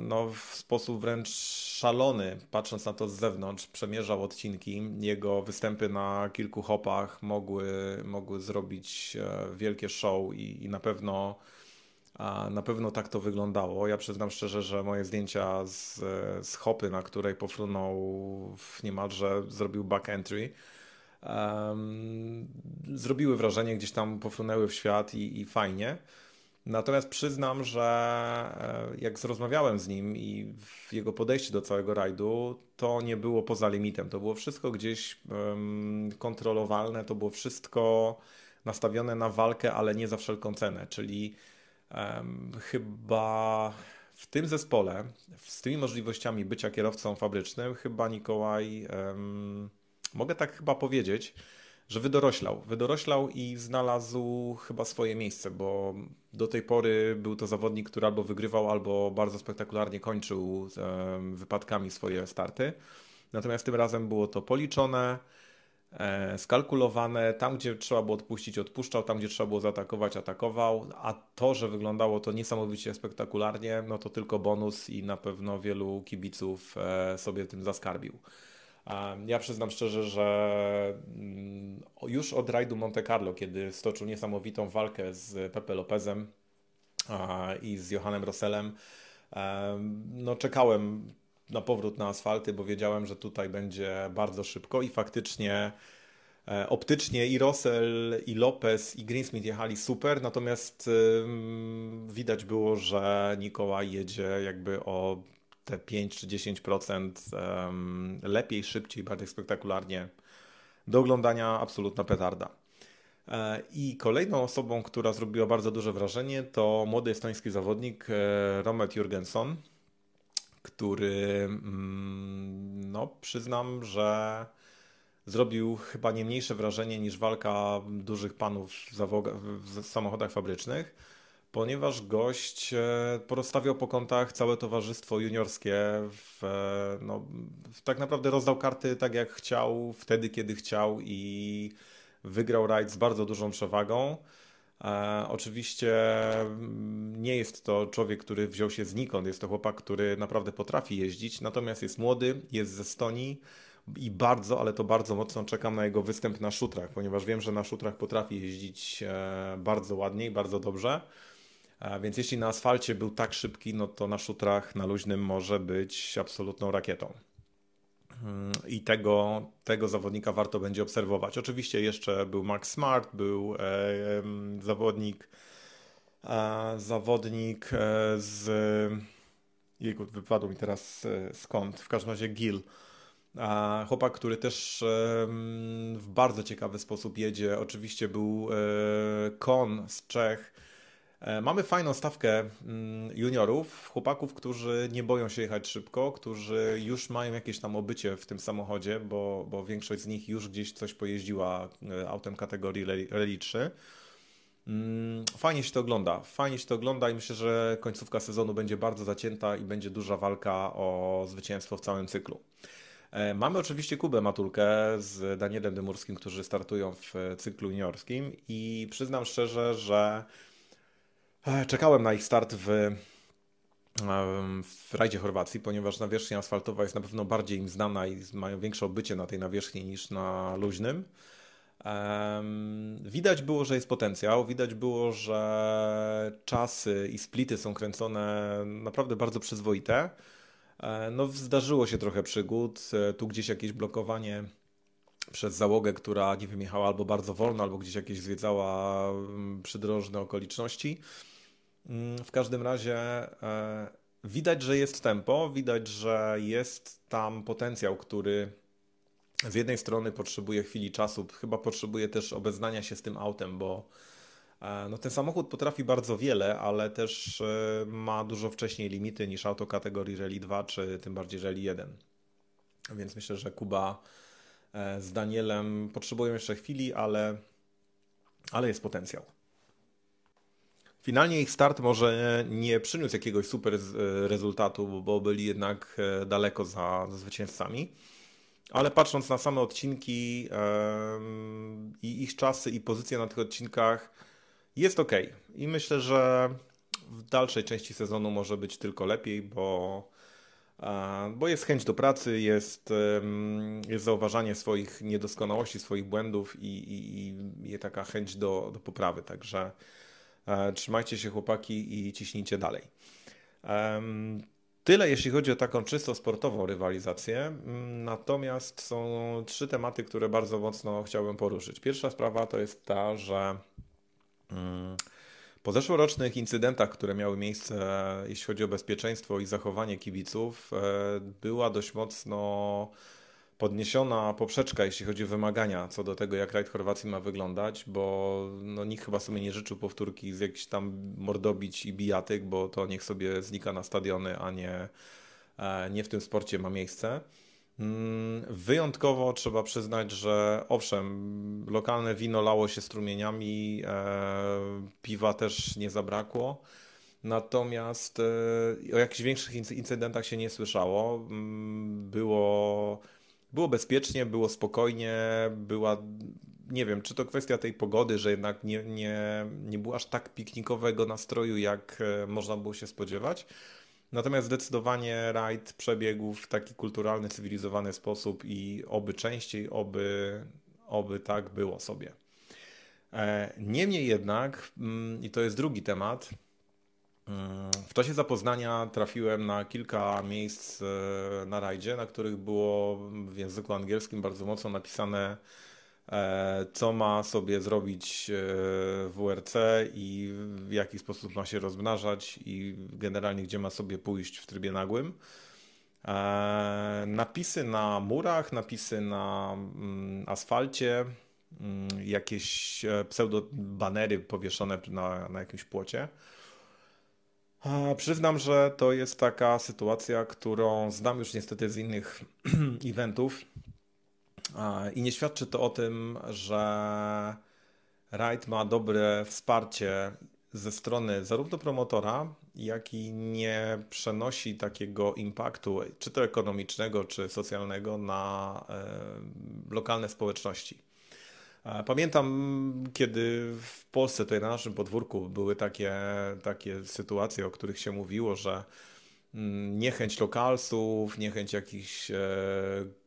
no, w sposób wręcz szalony, patrząc na to z zewnątrz, przemierzał odcinki. Jego występy na kilku hopach mogły, mogły zrobić e, wielkie show i, i na pewno na pewno tak to wyglądało. Ja przyznam szczerze, że moje zdjęcia z, z hopy, na której pofrunął niemalże, zrobił back entry, um, zrobiły wrażenie, gdzieś tam pofrunęły w świat i, i fajnie. Natomiast przyznam, że e, jak rozmawiałem z nim i w jego podejście do całego rajdu, to nie było poza limitem. To było wszystko gdzieś kontrolowalne, to było wszystko nastawione na walkę, ale nie za wszelką cenę. Czyli um, chyba w tym zespole, z tymi możliwościami bycia kierowcą fabrycznym, chyba Nikołaj, um, mogę tak chyba powiedzieć, że wydoroślał. Wydoroślał i znalazł chyba swoje miejsce, bo do tej pory był to zawodnik, który albo wygrywał, albo bardzo spektakularnie kończył wypadkami swoje starty. Natomiast tym razem było to policzone, e, skalkulowane. Tam, gdzie trzeba było odpuścić, odpuszczał, tam, gdzie trzeba było zaatakować, atakował. A to, że wyglądało to niesamowicie spektakularnie, no to tylko bonus i na pewno wielu kibiców e, sobie tym zaskarbił. Ja przyznam szczerze, że mm, już od rajdu Monte Carlo, kiedy stoczył niesamowitą walkę z Pepe Lopezem i z Johannem Rosselem, no czekałem na powrót na asfalty, bo wiedziałem, że tutaj będzie bardzo szybko i faktycznie e, optycznie i Rossell, i Lopez, i Greensmith jechali super, natomiast widać było, że Nikołaj jedzie jakby o te 5 czy 10% lepiej, szybciej, bardziej spektakularnie do oglądania absolutna petarda. E, I kolejną osobą, która zrobiła bardzo duże wrażenie, to młody estoński zawodnik e, Romet Jurgenson, który, mm, no, przyznam, że zrobił chyba nie mniejsze wrażenie niż walka dużych panów w, w samochodach fabrycznych, ponieważ gość e, porozstawiał po kątach całe towarzystwo juniorskie, w, no, tak naprawdę rozdał karty tak jak chciał, wtedy kiedy chciał i Wygrał rajd z bardzo dużą przewagą. E, oczywiście mm, nie jest to człowiek, który wziął się znikąd. Jest to chłopak, który naprawdę potrafi jeździć, natomiast jest młody, jest ze Estonii i bardzo, ale to bardzo mocno czekam na jego występ na szutrach, ponieważ wiem, że na szutrach potrafi jeździć e, bardzo ładnie i bardzo dobrze. E, więc jeśli na asfalcie był tak szybki, no to na szutrach, na luźnym może być absolutną rakietą. Mm, i tego, tego zawodnika warto będzie obserwować. Oczywiście jeszcze był Max Smart, był e, zawodnik e, zawodnik e, z jego wypadł mi teraz e, skąd, w każdym razie Gil. Chłopak, który też w bardzo ciekawy sposób jedzie. Oczywiście był e, Kon z Czech, E, mamy fajną stawkę mm, juniorów, chłopaków, którzy nie boją się jechać szybko, którzy już mają jakieś tam obycie w tym samochodzie, bo, bo większość z nich już gdzieś coś pojeździła e, autem kategorii Rally 3. Mm, fajnie się to ogląda, fajnie się to ogląda i myślę, że końcówka sezonu będzie bardzo zacięta i będzie duża walka o zwycięstwo w całym cyklu. E, mamy oczywiście Kubę Matulkę z Danielem Dymurskim, którzy startują w cyklu juniorskim i przyznam szczerze, że E, czekałem na ich start w, w rajdzie Chorwacji, ponieważ nawierzchnia asfaltowa jest na pewno bardziej im znana i mają większe obycie na tej nawierzchni niż na luźnym. Widać było, że jest potencjał, widać było, że czasy i splity są kręcone naprawdę bardzo przyzwoite. E, no, zdarzyło się trochę przygód, e, tu gdzieś jakieś blokowanie przez załogę, która nie wiem, jechała albo bardzo wolno, albo gdzieś jakieś zwiedzała mm, przydrożne okoliczności. Mm, w każdym razie e, widać, że jest tempo, widać, że jest tam potencjał, który z jednej strony potrzebuje chwili czasu, chyba potrzebuje też obeznania się z tym autem, bo e, no, ten samochód potrafi bardzo wiele, ale też e, ma dużo wcześniej limity niż auto kategorii Rally 2 czy tym bardziej Rally 1. Więc myślę, że Kuba z Danielem potrzebują jeszcze chwili, ale, ale jest potencjał. Finalnie ich start może nie przyniósł jakiegoś super e, rezultatu, bo byli jednak e, daleko za, zwycięzcami. Ale patrząc na same odcinki i ich czasy i pozycje na tych odcinkach, jest ok. I myślę, że w dalszej części sezonu może być tylko lepiej, bo, e, bo jest chęć do pracy, jest, jest zauważanie swoich niedoskonałości, swoich błędów i, i, i taka chęć do, do poprawy. Także trzymajcie się chłopaki i ciśnijcie dalej. Tyle jeśli chodzi o taką czysto sportową rywalizację. Mm, natomiast są trzy tematy, które bardzo mocno chciałbym poruszyć. Pierwsza sprawa to jest ta, że mm, po zeszłorocznych incydentach, które miały miejsce, jeśli chodzi o bezpieczeństwo i zachowanie kibiców, e, była dość mocno podniesiona poprzeczka, jeśli chodzi o wymagania co do tego, jak rajd Chorwacji ma wyglądać, bo no, nikt chyba sobie nie życzył powtórki z jakichś tam mordobić i bijatyk, bo to niech sobie znika na stadiony, a nie, e, nie w tym sporcie ma miejsce. Mm, wyjątkowo trzeba przyznać, że owszem, lokalne wino lało się strumieniami, e, piwa też nie zabrakło. Natomiast e, o jakichś większych incydentach się nie słyszało. Mm, było było bezpiecznie, było spokojnie, była, nie wiem, czy to kwestia tej pogody, że jednak nie, nie, nie było aż tak piknikowego nastroju, jak e, można było się spodziewać. Natomiast zdecydowanie rajd przebiegł w taki kulturalny, cywilizowany sposób i oby częściej, oby, oby tak było sobie. E, niemniej jednak, mm, i to jest drugi temat, w czasie zapoznania trafiłem na kilka miejsc e, na rajdzie, na których było w języku angielskim bardzo mocno napisane, e, co ma sobie zrobić e, WRC i w jaki sposób ma się rozmnażać i generalnie gdzie ma sobie pójść w trybie nagłym. Napisy na murach, napisy na mm, asfalcie, mm, jakieś e, pseudo-banery powieszone na, na jakimś płocie. Przyznam, że to jest taka sytuacja, którą znam już niestety z innych [CLEARS THROAT] eventów i nie świadczy to o tym, że Raid ma dobre wsparcie ze strony zarówno promotora, jak i nie przenosi takiego impaktu, czy to ekonomicznego, czy socjalnego, na e, lokalne społeczności. Pamiętam, kiedy w Polsce, tutaj na naszym podwórku, były takie, takie sytuacje, o których się mówiło, że mm, niechęć lokalsów, niechęć jakichś e,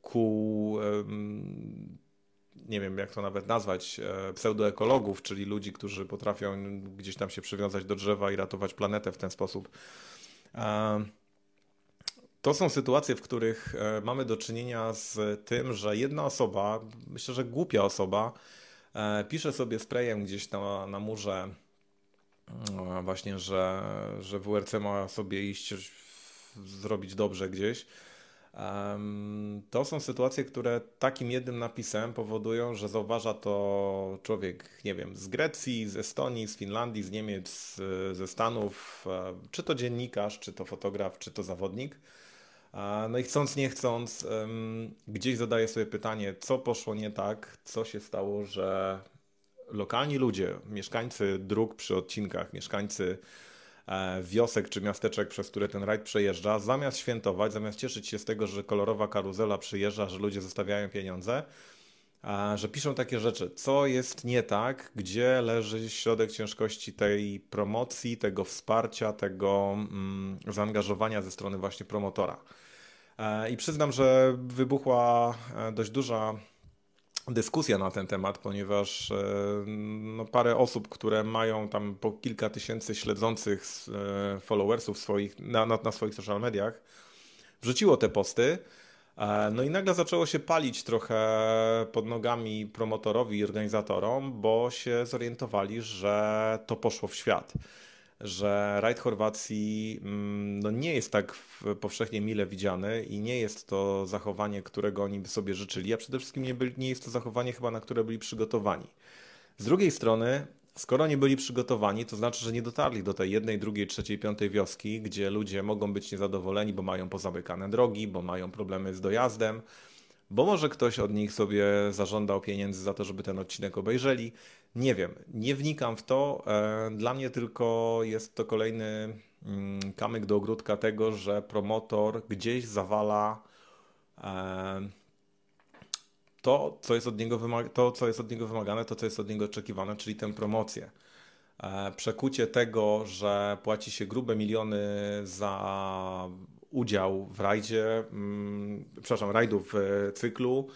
kół, nie wiem jak to nawet nazwać, e, pseudoekologów, czyli ludzi, którzy potrafią gdzieś tam się przywiązać do drzewa i ratować planetę w ten sposób. To są sytuacje, w których e, mamy do czynienia z tym, że jedna osoba, myślę, że głupia osoba, e, pisze sobie sprayem gdzieś na, na murze e, właśnie, że, że WRC ma sobie iść zrobić dobrze gdzieś. To są sytuacje, które takim jednym napisem powodują, że zauważa to człowiek, nie wiem, z Grecji, z Estonii, z Finlandii, z Niemiec, ze Stanów, czy to dziennikarz, czy to fotograf, czy to zawodnik. No i chcąc, nie chcąc, gdzieś zadaję sobie pytanie, co poszło nie tak, co się stało, że lokalni ludzie, mieszkańcy dróg przy odcinkach, mieszkańcy e, wiosek czy miasteczek, przez które ten rajd przejeżdża, zamiast świętować, zamiast cieszyć się z tego, że kolorowa karuzela przyjeżdża, że ludzie zostawiają pieniądze, że piszą takie rzeczy. Co jest nie tak? Gdzie leży środek ciężkości tej promocji, tego wsparcia, tego mm, zaangażowania ze strony właśnie promotora? E, I przyznam, że wybuchła e, dość duża dyskusja na ten temat, ponieważ e, no, parę osób, które mają tam po kilka tysięcy śledzących followersów swoich, na, na, na swoich social mediach, wrzuciło te posty. No i nagle zaczęło się palić trochę pod nogami promotorowi i organizatorom, bo się zorientowali, że to poszło w świat że rajd Chorwacji mm, no, nie jest tak powszechnie mile widziany i nie jest to zachowanie, którego oni by sobie życzyli, a przede wszystkim nie, byli, nie jest to zachowanie chyba, na które byli przygotowani. Z drugiej strony, skoro nie byli przygotowani, to znaczy, że nie dotarli do tej jednej, drugiej, trzeciej, piątej wioski, gdzie ludzie mogą być niezadowoleni, bo mają pozamykane drogi, bo mają problemy z dojazdem, bo może ktoś od nich sobie zażądał pieniędzy za to, żeby ten odcinek obejrzeli. Nie wiem, nie wnikam w to. E, dla mnie tylko jest to kolejny mm, kamyk do ogródka tego, że promotor gdzieś zawala e, to, co jest od niego, to, co jest od niego wymagane, to, co jest od niego oczekiwane, czyli tę promocję. E, przekucie tego, że płaci się grube miliony za udział w rajdzie, mm, przepraszam, rajdu w cyklu,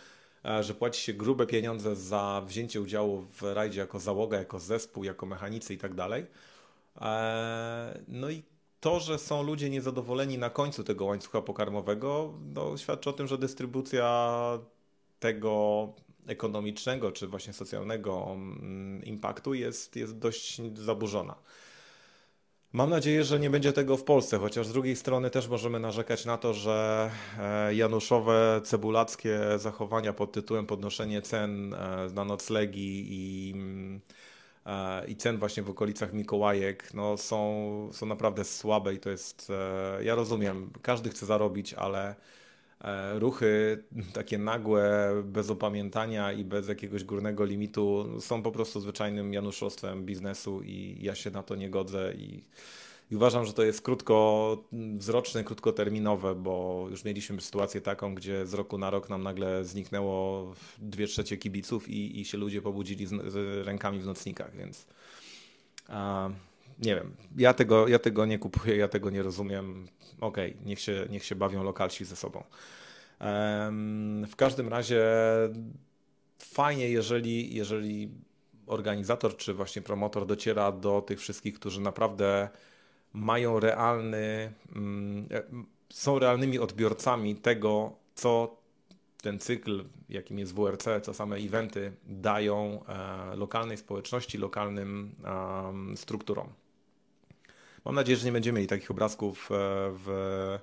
E, że płaci się grube pieniądze za wzięcie udziału w rajdzie jako załoga, jako zespół, jako mechanicy i tak dalej. E, no i to, że są ludzie niezadowoleni na końcu tego łańcucha pokarmowego, no, świadczy o tym, że dystrybucja tego ekonomicznego czy właśnie socjalnego mm, impaktu jest, jest dość zaburzona. Mam nadzieję, że nie będzie tego w Polsce, chociaż z drugiej strony też możemy narzekać na to, że e, januszowe, cebulackie zachowania pod tytułem podnoszenie cen e, na noclegi i, e, i cen właśnie w okolicach Mikołajek no są, są naprawdę słabe i to jest, ja rozumiem, każdy chce zarobić, ale ruchy takie nagłe, bez opamiętania i bez jakiegoś górnego limitu są po prostu zwyczajnym januszostwem biznesu i ja się na to nie godzę i, i uważam, że to jest krótkowzroczne, krótkoterminowe, bo już mieliśmy sytuację taką, gdzie z roku na rok nam nagle zniknęło dwie trzecie kibiców i, i się ludzie pobudzili z, z rękami w nocnikach, więc a, nie wiem, ja tego, ja tego nie kupuję, ja tego nie rozumiem okej, okay, niech, się, niech się bawią lokalsi ze sobą. W każdym razie fajnie, jeżeli, jeżeli organizator czy właśnie promotor dociera do tych wszystkich, którzy naprawdę mają realny, mm, są realnymi odbiorcami tego, co ten cykl, jakim jest WRC, co same eventy dają e, lokalnej społeczności, lokalnym strukturom. Mam nadzieję, że nie będziemy mieli takich obrazków e, w,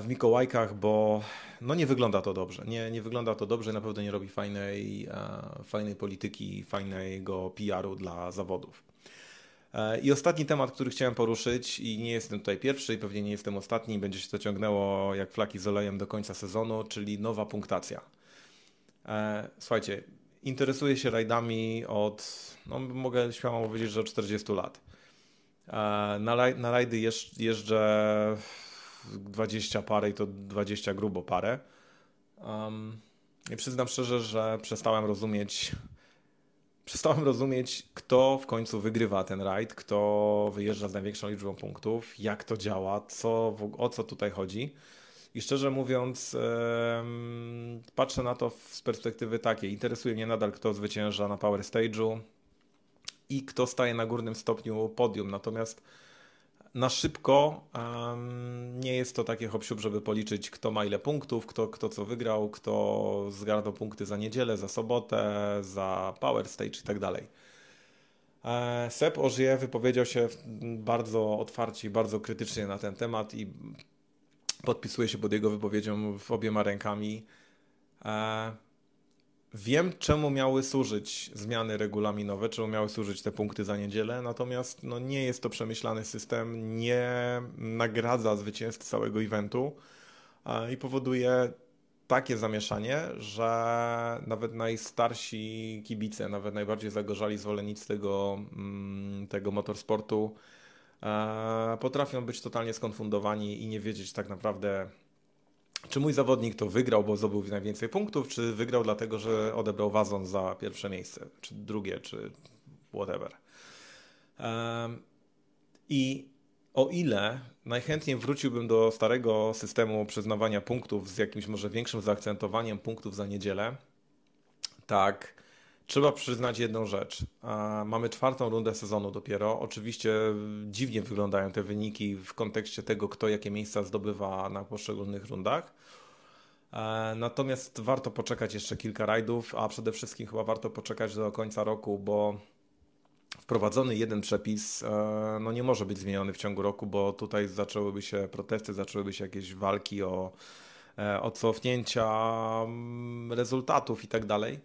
w Mikołajkach, bo no nie wygląda to dobrze. Nie, nie wygląda to dobrze, na pewno nie robi fajnej, fajnej polityki, fajnego PR-u dla zawodów. E, I ostatni temat, który chciałem poruszyć, i nie jestem tutaj pierwszy, i pewnie nie jestem ostatni, będzie się to ciągnęło jak flaki z olejem do końca sezonu, czyli nowa punktacja. E, słuchajcie, interesuję się rajdami od, no mogę śmiało powiedzieć, że od 40 lat. E, na, na rajdy jeżdżę 20 parę i to 20 grubo parę. Um, I przyznam szczerze, że przestałem rozumieć [LAUGHS] przestałem rozumieć, kto w końcu wygrywa ten rajd, kto wyjeżdża z największą liczbą punktów, jak to działa, co, o co tutaj chodzi. I szczerze mówiąc, patrzę na to z perspektywy takiej. Interesuje mnie nadal, kto zwycięża na Power Stage'u i kto staje na górnym stopniu podium. Natomiast na szybko um, nie jest to takie hop żeby policzyć, kto ma ile punktów, kto, kto co wygrał, kto zgarnął punkty za niedzielę, za sobotę, za Power Stage i tak dalej. E, Seb Ożie wypowiedział się bardzo otwarcie i bardzo krytycznie na ten temat i podpisuje się pod jego wypowiedzią w obiema rękami. E, Wiem, czemu miały służyć zmiany regulaminowe, czemu miały służyć te punkty za niedzielę, natomiast no, nie jest to przemyślany system, nie nagradza zwycięzcy całego eventu i powoduje takie zamieszanie, że nawet najstarsi kibice, nawet najbardziej zagorzali zwolennicy tego, mm, tego motorsportu potrafią być totalnie skonfundowani i nie wiedzieć tak naprawdę, czy mój zawodnik to wygrał, bo zdobył najwięcej punktów, czy wygrał dlatego, że odebrał wazon za pierwsze miejsce, czy drugie, czy whatever. Um, I o ile najchętniej wróciłbym do starego systemu przyznawania punktów z jakimś może większym zaakcentowaniem punktów za niedzielę, tak Trzeba przyznać jedną rzecz. Mamy czwartą rundę sezonu dopiero. Oczywiście dziwnie wyglądają te wyniki w kontekście tego, kto jakie miejsca zdobywa na poszczególnych rundach. E, natomiast warto poczekać jeszcze kilka rajdów, a przede wszystkim chyba warto poczekać do końca roku, bo wprowadzony jeden przepis e, no nie może być zmieniony w ciągu roku, bo tutaj zaczęłyby się protesty, zaczęłyby się jakieś walki o, e, o cofnięcia mm, rezultatów i tak dalej.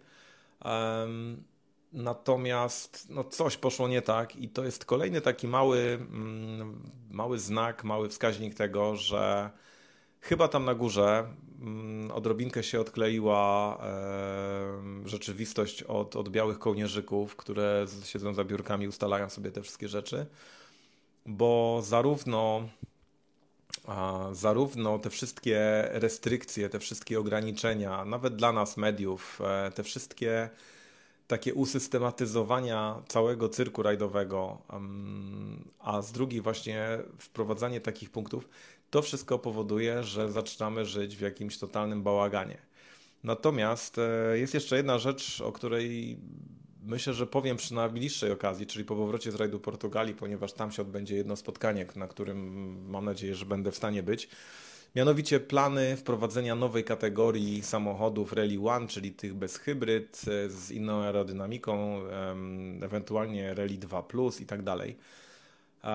Natomiast no, coś poszło nie tak i to jest kolejny taki mały, mm, mały znak, mały wskaźnik tego, że chyba tam na górze mm, odrobinkę się odkleiła rzeczywistość od, od białych kołnierzyków, które siedzą za biurkami, ustalają sobie te wszystkie rzeczy, bo zarówno zarówno te wszystkie restrykcje, te wszystkie ograniczenia, nawet dla nas mediów, e, te wszystkie takie usystematyzowania całego cyrku rajdowego, a z drugiej właśnie wprowadzanie takich punktów, to wszystko powoduje, że zaczynamy żyć w jakimś totalnym bałaganie. Natomiast e, jest jeszcze jedna rzecz, o której myślę, że powiem przy najbliższej okazji, czyli po powrocie z rajdu Portugalii, ponieważ tam się odbędzie jedno spotkanie, na którym mam nadzieję, że będę w stanie być. Mianowicie plany wprowadzenia nowej kategorii samochodów Rally One, czyli tych bez hybryd, e, z inną aerodynamiką, ewentualnie Rally 2 Plus i tak dalej.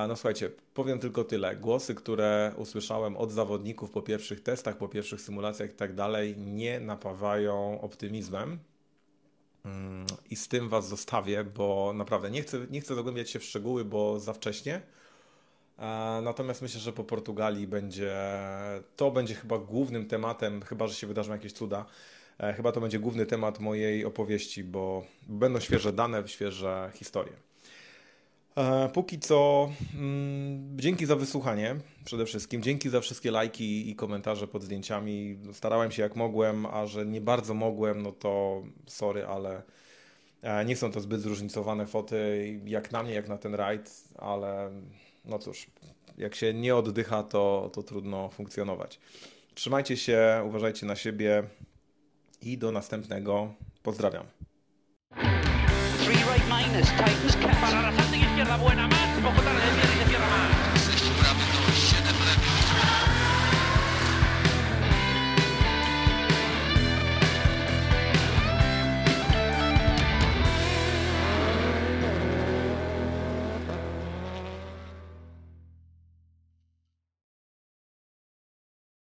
No słuchajcie, powiem tylko tyle. Głosy, które usłyszałem od zawodników po pierwszych testach, po pierwszych symulacjach i tak dalej, nie napawają optymizmem. I z tym Was zostawię, bo naprawdę nie chcę, nie chcę zagłębiać się w szczegóły, bo za wcześnie. Natomiast myślę, że po Portugalii będzie to będzie chyba głównym tematem, chyba że się wydarzą jakieś cuda. E, chyba to będzie główny temat mojej opowieści, bo będą świeże dane, świeże historie. E, póki co, mm, dzięki za wysłuchanie przede wszystkim. Dzięki za wszystkie lajki i komentarze pod zdjęciami. Starałem się jak mogłem, a że nie bardzo mogłem, no to sorry, ale e, nie są to zbyt zróżnicowane foty, jak na mnie, jak na ten rajd, ale no cóż, jak się nie oddycha, to, to trudno funkcjonować. Trzymajcie się, uważajcie na siebie i do następnego. Pozdrawiam. izquierda buena más, Bogotá